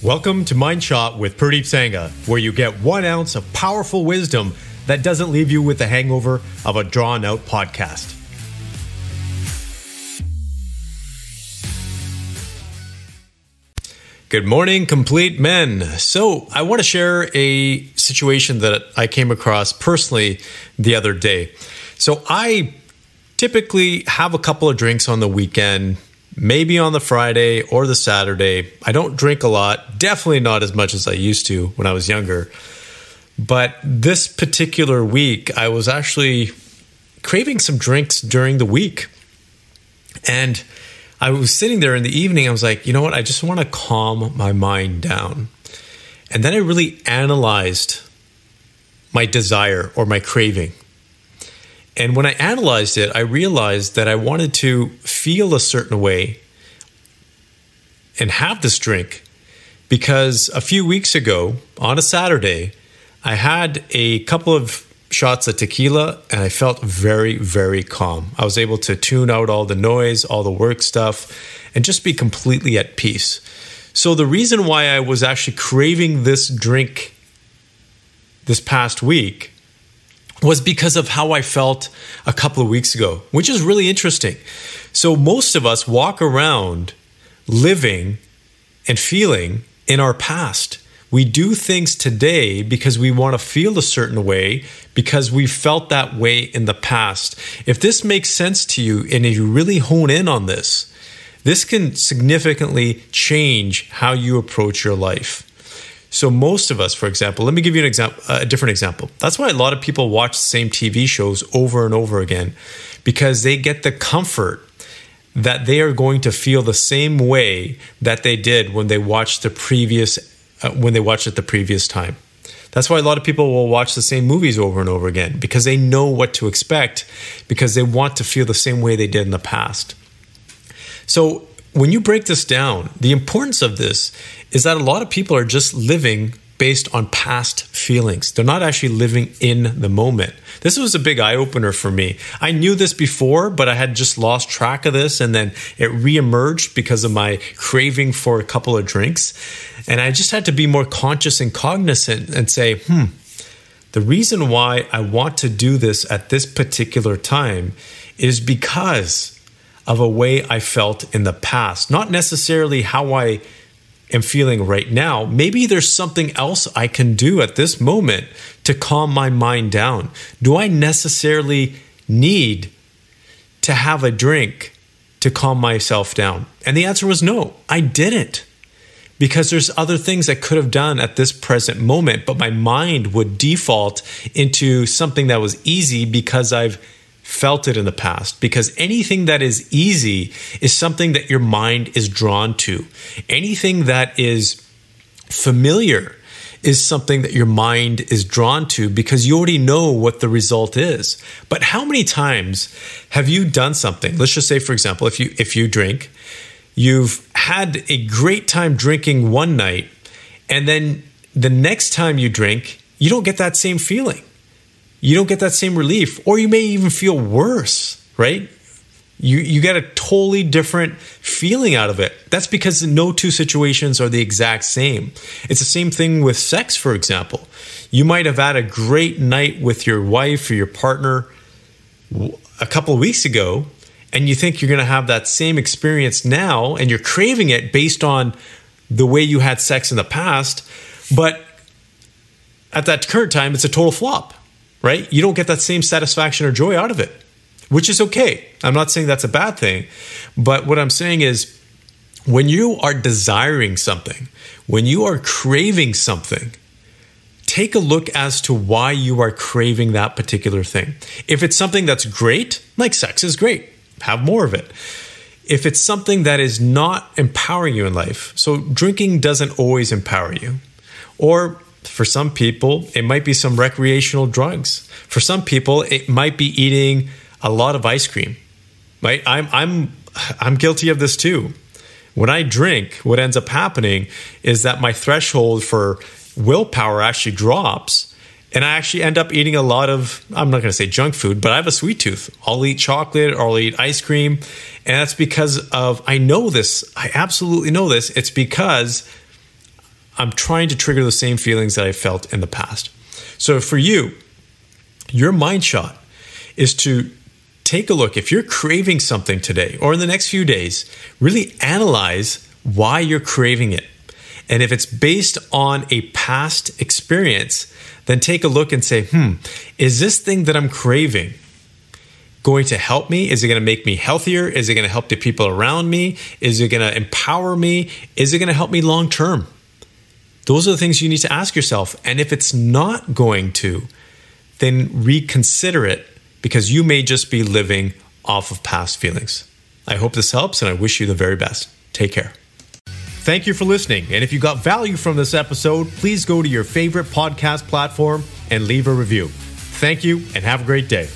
Welcome to Mind Shot with Pardeep Sangha, where you get one ounce of powerful wisdom that doesn't leave you with the hangover of a drawn out podcast. Good morning, complete men. So, I want to share a situation that I came across personally the other day. So, I typically have a couple of drinks on the weekend maybe on the Friday or the Saturday. I don't drink a lot, definitely not as much as I used to when I was younger. But this particular week, I was actually craving some drinks during the week. And I was sitting there in the evening. I was like, you know what? I just want to calm my mind down. And then I really analyzed my desire or my craving. And when I analyzed it, I realized that I wanted to feel a certain way and have this drink because a few weeks ago on a Saturday, I had a couple of shots of tequila and I felt very, very calm. I was able to tune out all the noise, all the work stuff, and just be completely at peace. So, the reason why I was actually craving this drink this past week was because of how I felt a couple of weeks ago, which is really interesting. So, most of us walk around living and feeling in our past. We do things today because we want to feel a certain way because we felt that way in the past. If this makes sense to you and if you really hone in on this, this can significantly change how you approach your life. So most of us, for example, let me give you an example, a different example. That's why a lot of people watch the same TV shows over and over again because they get the comfort that they are going to feel the same way that they did when they watched the previous uh, when they watched it the previous time. That's why a lot of people will watch the same movies over and over again because they know what to expect because they want to feel the same way they did in the past. So when you break this down, the importance of this is that a lot of people are just living based on past feelings. They're not actually living in the moment. This was a big eye opener for me. I knew this before, but I had just lost track of this and then it reemerged because of my craving for a couple of drinks. And I just had to be more conscious and cognizant and say, hmm, the reason why I want to do this at this particular time is because of a way I felt in the past, not necessarily how I am feeling right now. Maybe there's something else I can do at this moment to calm my mind down. Do I necessarily need to have a drink to calm myself down? And the answer was no, I didn't. Because there's other things I could have done at this present moment, but my mind would default into something that was easy because I've felt it in the past because anything that is easy is something that your mind is drawn to. Anything that is familiar is something that your mind is drawn to because you already know what the result is. But how many times have you done something? Let's just say for example, if you if you drink, you've had a great time drinking one night and then the next time you drink, you don't get that same feeling you don't get that same relief, or you may even feel worse, right? You, you get a totally different feeling out of it. That's because no two situations are the exact same. It's the same thing with sex, for example. You might have had a great night with your wife or your partner a couple of weeks ago, and you think you're going to have that same experience now, and you're craving it based on the way you had sex in the past. But at that current time, it's a total flop right? You don't get that same satisfaction or joy out of it, which is okay. I'm not saying that's a bad thing, but what I'm saying is when you are desiring something, when you are craving something, take a look as to why you are craving that particular thing. If it's something that's great, like sex is great, have more of it. If it's something that is not empowering you in life, so drinking doesn't always empower you, or for some people, it might be some recreational drugs. For some people, it might be eating a lot of ice cream. Right? I'm I'm I'm guilty of this too. When I drink, what ends up happening is that my threshold for willpower actually drops and I actually end up eating a lot of I'm not going to say junk food, but I have a sweet tooth. I'll eat chocolate or I'll eat ice cream, and that's because of I know this. I absolutely know this. It's because I'm trying to trigger the same feelings that I felt in the past. So for you, your mind shot is to take a look. If you're craving something today or in the next few days, really analyze why you're craving it. And if it's based on a past experience, then take a look and say, hmm, is this thing that I'm craving going to help me? Is it going to make me healthier? Is it going to help the people around me? Is it going to empower me? Is it going to help me long term? Those are the things you need to ask yourself. And if it's not going to, then reconsider it because you may just be living off of past feelings. I hope this helps and I wish you the very best. Take care. Thank you for listening. And if you got value from this episode, please go to your favorite podcast platform and leave a review. Thank you and have a great day.